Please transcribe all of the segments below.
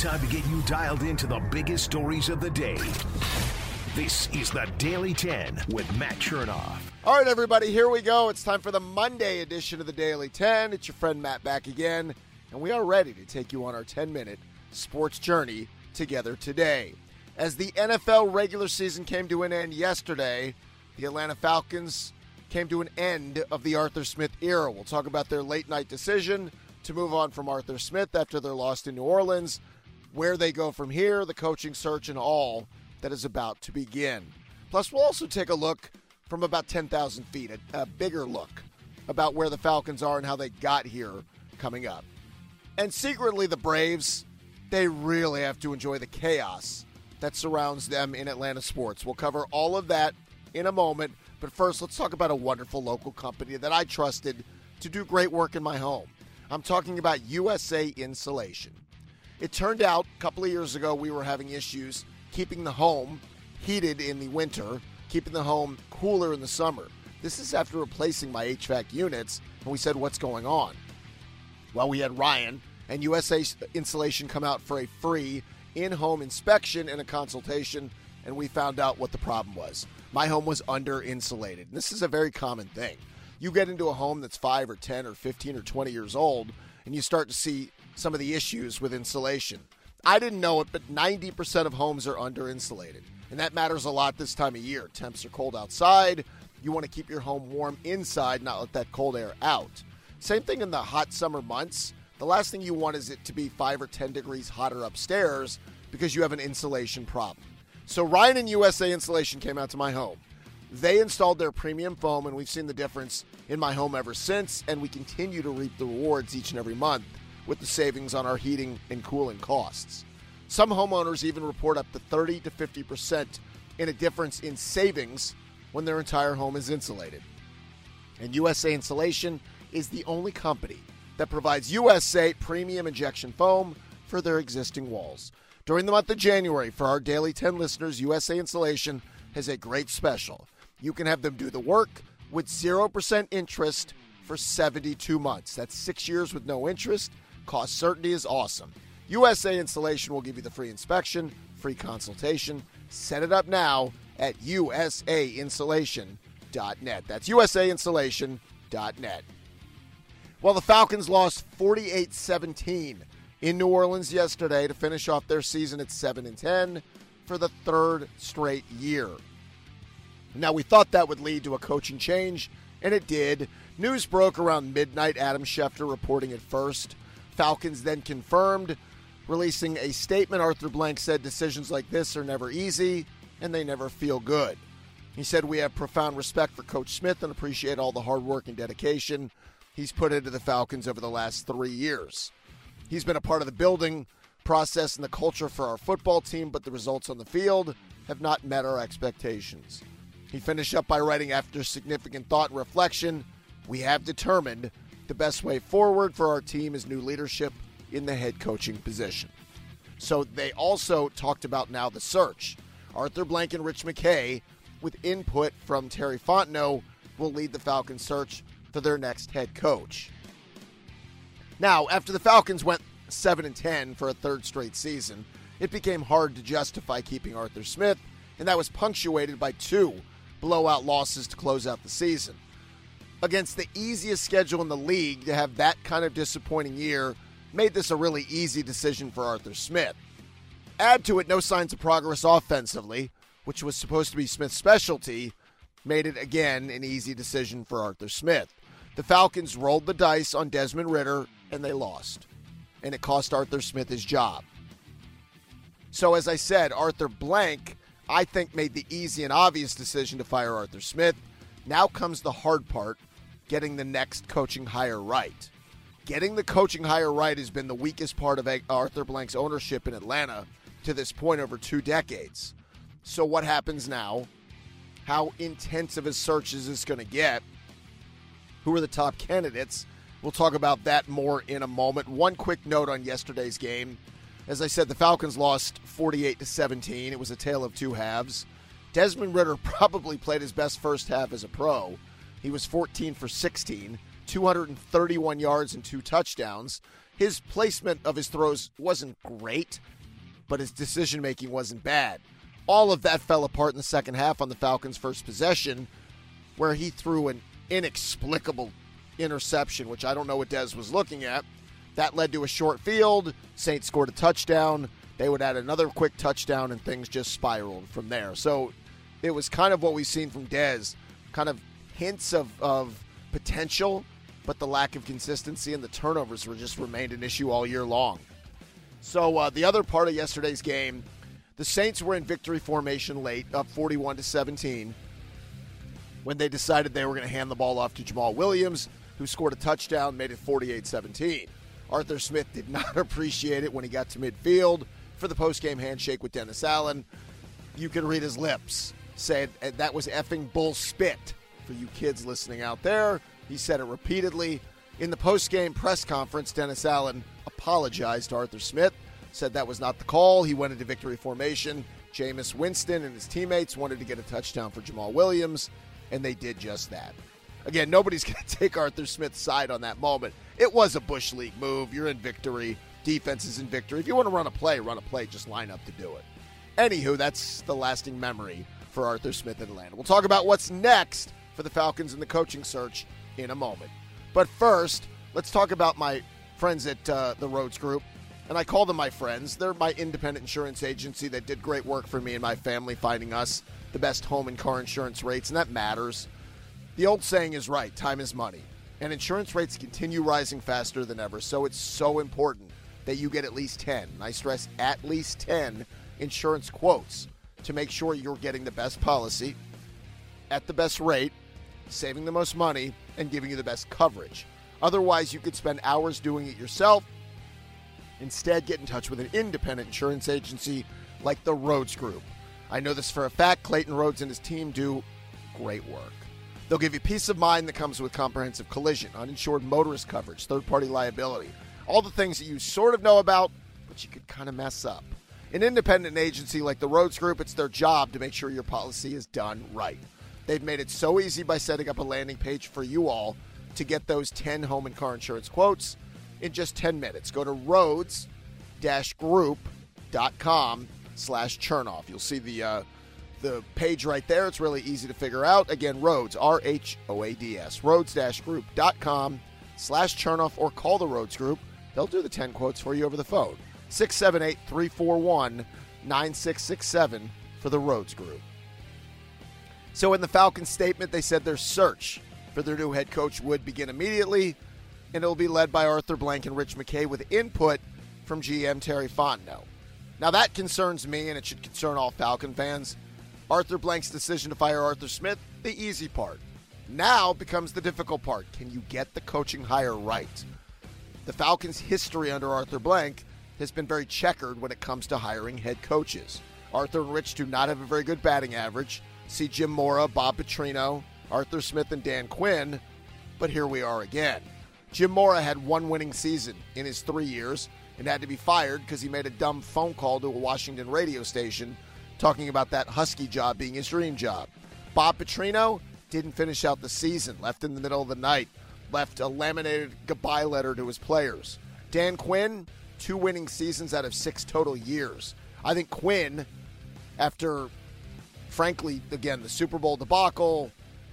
Time to get you dialed into the biggest stories of the day. This is the Daily 10 with Matt Chernoff. All right, everybody, here we go. It's time for the Monday edition of the Daily 10. It's your friend Matt back again, and we are ready to take you on our 10 minute sports journey together today. As the NFL regular season came to an end yesterday, the Atlanta Falcons came to an end of the Arthur Smith era. We'll talk about their late night decision to move on from Arthur Smith after their loss in New Orleans, where they go from here, the coaching search, and all that is about to begin. Plus, we'll also take a look from about 10,000 feet, a, a bigger look about where the Falcons are and how they got here coming up. And secretly, the Braves, they really have to enjoy the chaos that surrounds them in Atlanta sports. We'll cover all of that in a moment. But first, let's talk about a wonderful local company that I trusted to do great work in my home. I'm talking about USA Insulation. It turned out a couple of years ago we were having issues keeping the home heated in the winter, keeping the home cooler in the summer. This is after replacing my HVAC units, and we said, What's going on? Well, we had Ryan and USA Insulation come out for a free in home inspection and a consultation, and we found out what the problem was. My home was under insulated. This is a very common thing. You get into a home that's 5 or 10 or 15 or 20 years old, and you start to see some of the issues with insulation. I didn't know it, but 90% of homes are under insulated. And that matters a lot this time of year. Temps are cold outside. You want to keep your home warm inside, not let that cold air out. Same thing in the hot summer months. The last thing you want is it to be 5 or 10 degrees hotter upstairs because you have an insulation problem. So Ryan and USA Insulation came out to my home. They installed their premium foam, and we've seen the difference in my home ever since, and we continue to reap the rewards each and every month with the savings on our heating and cooling costs. Some homeowners even report up to 30 to 50% in a difference in savings when their entire home is insulated. And USA Insulation is the only company that provides USA premium injection foam for their existing walls. During the month of January, for our Daily 10 listeners, USA Insulation has a great special. You can have them do the work with 0% interest for 72 months. That's six years with no interest Cost certainty is awesome. USA Installation will give you the free inspection, free consultation. Set it up now at usainsulation.net. That's usainsulation.net. Well, the Falcons lost 48 17 in New Orleans yesterday to finish off their season at 7 and 10 for the third straight year. Now, we thought that would lead to a coaching change, and it did. News broke around midnight. Adam Schefter reporting it first. Falcons then confirmed, releasing a statement. Arthur Blank said decisions like this are never easy and they never feel good. He said, We have profound respect for Coach Smith and appreciate all the hard work and dedication he's put into the Falcons over the last three years. He's been a part of the building process and the culture for our football team, but the results on the field have not met our expectations. He finished up by writing, after significant thought and reflection, we have determined the best way forward for our team is new leadership in the head coaching position. So they also talked about now the search. Arthur Blank and Rich McKay, with input from Terry Fontenot, will lead the Falcons search for their next head coach. Now, after the Falcons went 7 and 10 for a third straight season, it became hard to justify keeping Arthur Smith, and that was punctuated by two blowout losses to close out the season against the easiest schedule in the league to have that kind of disappointing year made this a really easy decision for Arthur Smith. Add to it no signs of progress offensively, which was supposed to be Smith's specialty, made it again an easy decision for Arthur Smith. The Falcons rolled the dice on Desmond Ridder and they lost. And it cost Arthur Smith his job. So, as I said, Arthur Blank, I think, made the easy and obvious decision to fire Arthur Smith. Now comes the hard part getting the next coaching hire right. getting the coaching hire right has been the weakest part of Arthur Blank's ownership in Atlanta to this point over two decades. So, what happens now? How intense of a search is this going to get? Who are the top candidates? We'll talk about that more in a moment. One quick note on yesterday's game. As I said, the Falcons lost 48 to 17. It was a tale of two halves. Desmond Ridder probably played his best first half as a pro. He was 14 for 16, 231 yards and two touchdowns. His placement of his throws wasn't great, but his decision making wasn't bad. All of that fell apart in the second half on the Falcons' first possession, where he threw an inexplicable interception, which I don't know what Dez was looking at. That led to a short field. Saints scored a touchdown. They would add another quick touchdown, and things just spiraled from there. So it was kind of what we've seen from Dez, kind of hints of, of potential, but the lack of consistency and the turnovers were just remained an issue all year long. So uh, the other part of yesterday's game, the Saints were in victory formation late, up 41 to 17, when they decided they were going to hand the ball off to Jamaal Williams, who scored a touchdown, made it 48-17. Arthur Smith did not appreciate it when he got to midfield for the post-game handshake with Dennis Allen. You can read his lips. Said that was effing bull spit for you kids listening out there. He said it repeatedly. In the post-game press conference, Dennis Allen apologized to Arthur Smith, said that was not the call. He went into victory formation. Jameis Winston and his teammates wanted to get a touchdown for Jamaal Williams, and they did just that. Again, nobody's going to take Arthur Smith's side on that moment. It was a Bush League move. You're in victory. Defense is in victory. If you want to run a play, run a play. Just line up to do it. Anywho, that's the lasting memory for Arthur Smith in Atlanta. We'll talk about what's next for the Falcons in the coaching search in a moment. But first, let's talk about my friends at uh, the Rhoads Group. And I call them my friends. They're my independent insurance agency that did great work for me and my family, finding us the best home and car insurance rates, and that matters. The old saying is right time is money. And insurance rates continue rising faster than ever, so it's so important that you get at least 10. And I stress at least 10 insurance quotes to make sure you're getting the best policy at the best rate, saving the most money, and giving you the best coverage. Otherwise, you could spend hours doing it yourself. Instead, get in touch with an independent insurance agency like the Rhoads Group. I know this for a fact. Clayton Rhoads and his team do great work. They'll give you peace of mind that comes with comprehensive collision, uninsured motorist coverage, third party liability, all the things that you sort of know about, but you could kind of mess up. An independent agency like the Rhoads Group, it's their job to make sure your policy is done right. They've made it so easy by setting up a landing page for you all to get those 10 home and car insurance quotes in just 10 minutes. Go to rhoads-group.com slash chernoff. You'll see the uh, the page right there. It's really easy to figure out. Again, Rhoads, R H O A D S, rhoads-group.com slash chernoff or call the Rhoads Group. They'll do the 10 quotes for you over the phone. 678 341 9667 for the Rhoads Group. So, in the Falcons statement, they said their search for their new head coach would begin immediately, and it will be led by Arthur Blank and Rich McKay with input from GM Terry Fontenot. Now, that concerns me, and it should concern all Falcon fans. Arthur Blank's decision to fire Arthur Smith, the easy part. Now becomes the difficult part. Can you get the coaching hire right? The Falcons' history under Arthur Blank has been very checkered when it comes to hiring head coaches. Arthur and Rich do not have a very good batting average. See Jim Mora, Bob Petrino, Arthur Smith, and Dan Quinn. But here we are again. Jim Mora had one winning season in his three years and had to be fired because he made a dumb phone call to a Washington radio station talking about that Husky job being his dream job. Bob Petrino didn't finish out the season, left in the middle of the night, left a laminated goodbye letter to his players. Dan Quinn, two winning seasons out of six total years. I think Quinn, after, frankly, again, the Super Bowl debacle,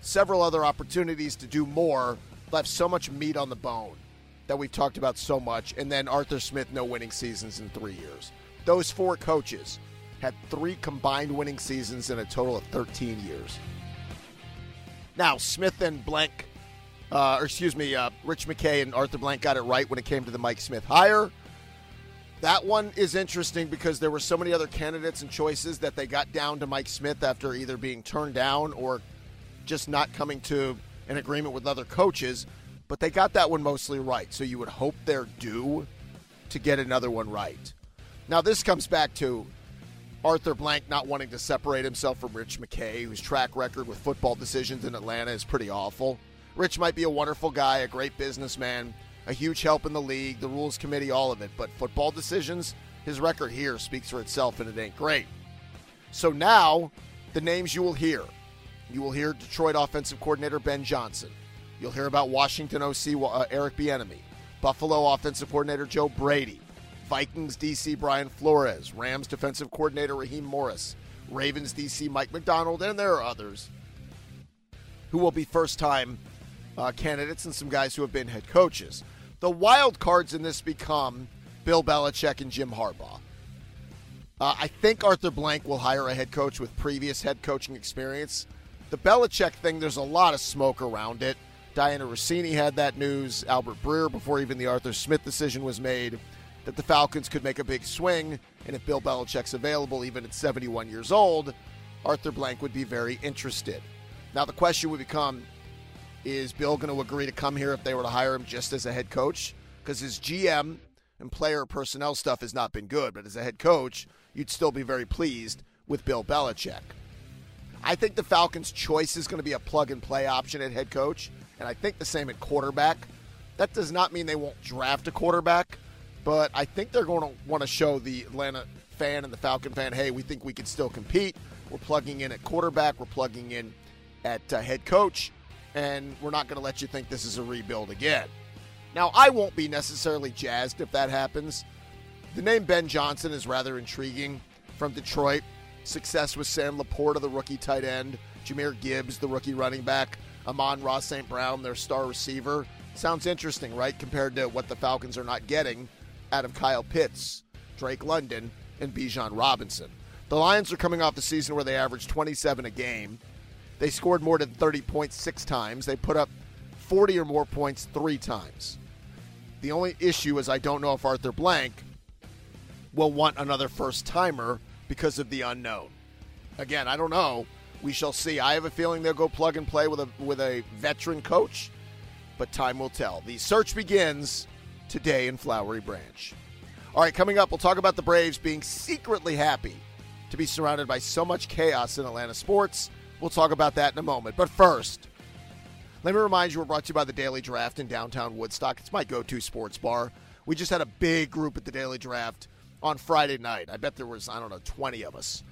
several other opportunities to do more, left so much meat on the bone that we've talked about so much. And then Arthur Smith, no winning seasons in three years. Those four coaches had three combined winning seasons in a total of 13 years. Now, Smith and Blank, uh, or excuse me, uh, Rich McKay and Arthur Blank got it right when it came to the Mike Smith hire. That one is interesting because there were so many other candidates and choices that they got down to Mike Smith after either being turned down or just not coming to an agreement with other coaches. but they got that one mostly right. So you would hope they're due to get another one right. Now, this comes back to Arthur Blank not wanting to separate himself from Rich McKay, whose track record with football decisions in Atlanta is pretty awful. Rich might be a wonderful guy, a great businessman, a huge help in the league, the rules committee, all of it, but football decisions, his record here speaks for itself and it ain't great. So now, the names you will hear you will hear Detroit offensive coordinator Ben Johnson. You'll hear about Washington OC uh, Eric Bieniemy, Buffalo offensive coordinator Joe Brady, Vikings DC Brian Flores, Rams defensive coordinator Raheem Morris, Ravens DC Mike Macdonald, and there are others who will be first time uh, candidates and some guys who have been head coaches. The wild cards in this become Bill Belichick and Jim Harbaugh. Uh, I think Arthur Blank will hire a head coach with previous head coaching experience. The Belichick thing, there's a lot of smoke around it. Dianna Russini had that news. Albert Breer, before even the Arthur Smith decision was made, that the Falcons could make a big swing. And if Bill Belichick's available, even at 71 years old, Arthur Blank would be very interested. Now, the question would become is Bill going to agree to come here if they were to hire him just as a head coach? Because his GM and player personnel stuff has not been good, but as a head coach, you'd still be very pleased with Bill Belichick. I think the Falcons' choice is going to be a plug and play option at head coach, and I think the same at quarterback. That does not mean they won't draft a quarterback, but I think they're going to want to show the Atlanta fan and the Falcon fan hey, we think we can still compete. We're plugging in at quarterback, we're plugging in at uh, head coach, and we're not going to let you think this is a rebuild again. Now, I won't be necessarily jazzed if that happens. The name Ben Johnson is rather intriguing from Detroit. Success with Sam LaPorta, the rookie tight end, Jahmyr Gibbs, the rookie running back, Amon-Ra St. Brown, their star receiver. Sounds interesting, right? Compared to what the Falcons are not getting out of Kyle Pitts, Drake London, and Bijan Robinson. The Lions are coming off the season where they averaged 27 a game. They scored more than 30 points six times. They put up 40 or more points three times. The only issue is I don't know if Arthur Blank will want another first timer because of the unknown. Again, I don't know. We shall see. I have a feeling they'll go plug and play with a with a veteran coach, but time will tell. The search begins today in Flowery Branch. All right, coming up, we'll talk about the Braves being secretly happy to be surrounded by so much chaos in Atlanta sports. We'll talk about that in a moment. But first, let me remind you we're brought to you by the Daily Draft in downtown Woodstock. It's my go to sports bar. We just had a big group at the Daily Draft on Friday night. I bet there was, I don't know, 20 of us.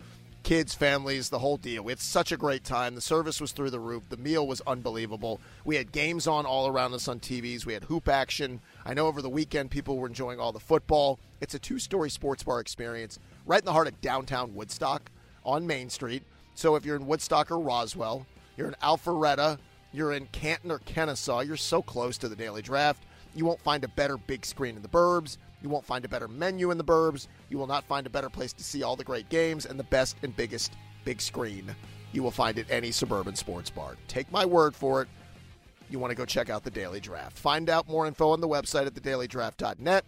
Kids, families, the whole deal. We had such a great time. The service was through the roof. The meal was unbelievable. We had games on all around us on TVs. We had hoop action. I know over the weekend people were enjoying all the football. It's a two story sports bar experience right in the heart of downtown Woodstock on Main Street. So if you're in Woodstock or Roswell, you're in Alpharetta, you're in Canton or Kennesaw, you're so close to the Daily Draft. You won't find a better big screen in the burbs. You won't find a better menu in the burbs. You will not find a better place to see all the great games and the best and biggest big screen you will find at any suburban sports bar. Take my word for it. You want to go check out the Daily Draft. Find out more info on the website at thedailydraft.net.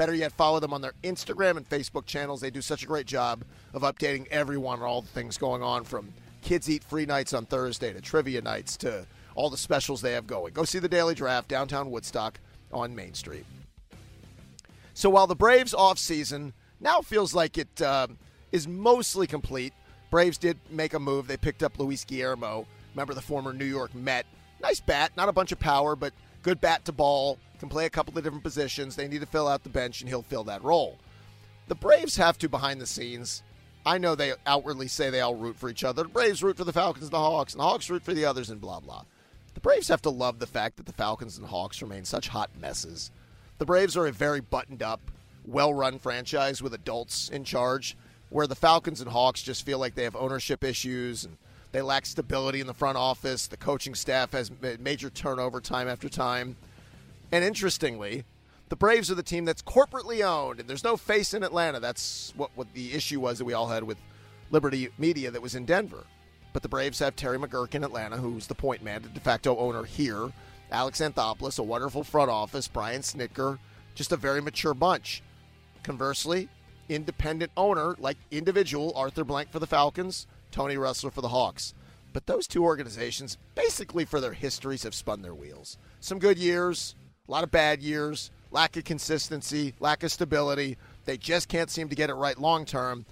Better yet, follow them on their Instagram and Facebook channels. They do such a great job of updating everyone on all the things going on from kids eat free nights on Thursday to trivia nights to all the specials they have going. Go see the Daily Draft downtown Woodstock on Main Street. So while the Braves offseason now feels like it uh, is mostly complete, Braves did make a move. They picked up Luis Guillorme, remember the former New York Met. Nice bat, not a bunch of power, but good bat to ball, can play a couple of different positions. They need to fill out the bench, and he'll fill that role. The Braves have to, behind the scenes, I know they outwardly say they all root for each other. The Braves root for the Falcons and the Hawks, and the Hawks root for the others, and blah, blah. The Braves have to love the fact that the Falcons and Hawks remain such hot messes. The Braves are a very buttoned up, well run franchise with adults in charge, where the Falcons and Hawks just feel like they have ownership issues and they lack stability in the front office. The coaching staff has major turnover time after time. And interestingly, the Braves are the team that's corporately owned, and there's no face in Atlanta. That's what, what the issue was that we all had with Liberty Media that was in Denver. But the Braves have Terry McGuirk in Atlanta, who's the point man, the de facto owner here. Alex Anthopoulos, a wonderful front office. Brian Snitker, just a very mature bunch. Conversely, independent owner, like individual, Arthur Blank for the Falcons, Tony Ressler for the Hawks. But those two organizations, basically for their histories, have spun their wheels. some good years, a lot of bad years, lack of consistency, lack of stability. They just can't seem to get it right long term,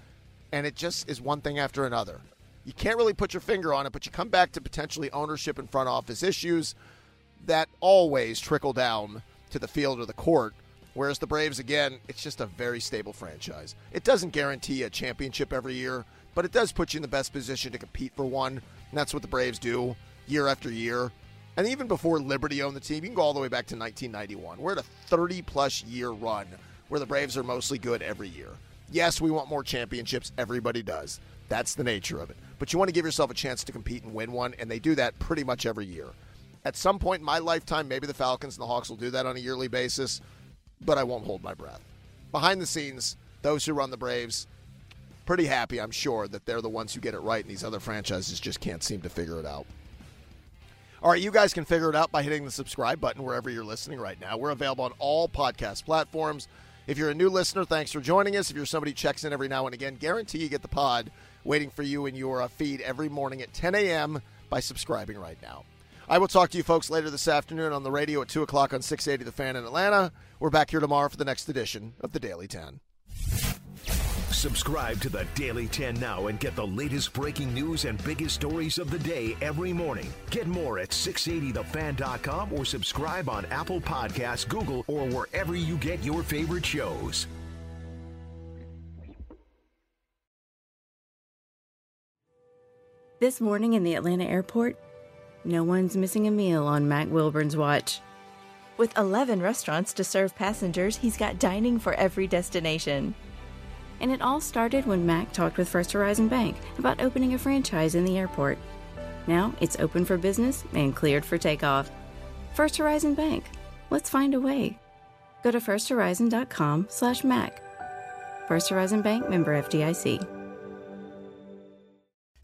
and it just is one thing after another. You can't really put your finger on it, but you come back to potentially ownership and front office issues that always trickle down to the field or the court. Whereas the Braves, again, it's just a very stable franchise. It doesn't guarantee a championship every year, but it does put you in the best position to compete for one. And that's what the Braves do year after year. And even before Liberty owned the team, you can go all the way back to 1991. We're at a 30 plus year run where the Braves are mostly good every year. Yes, we want more championships. Everybody does. That's the nature of it. But you want to give yourself a chance to compete and win one, and they do that pretty much every year. At some point in my lifetime, maybe the Falcons and the Hawks will do that on a yearly basis, but I won't hold my breath. Behind the scenes, those who run the Braves, pretty happy, I'm sure, that they're the ones who get it right, and these other franchises just can't seem to figure it out. All right, you guys can figure it out by hitting the subscribe button wherever you're listening right now. We're available on all podcast platforms. If you're a new listener, thanks for joining us. If you're somebody who checks in every now and again, guarantee you get the pod waiting for you in your uh, feed every morning at 10 a.m. by subscribing right now. I will talk to you folks later this afternoon on the radio at 2 o'clock on 680 The Fan in Atlanta. We're back here tomorrow for the next edition of the Daily 10. Subscribe to the Daily 10 now and get the latest breaking news and biggest stories of the day every morning. Get more at 680thefan.com or subscribe on Apple Podcasts, Google, or wherever you get your favorite shows. This morning in the Atlanta airport, no one's missing a meal on Mac Wilburn's watch. With 11 restaurants to serve passengers, he's got dining for every destination. And it all started when Mac talked with First Horizon Bank about opening a franchise in the airport. Now it's open for business and cleared for takeoff. First Horizon Bank. Let's find a way. Go to firsthorizon.com/mac. First Horizon Bank member FDIC.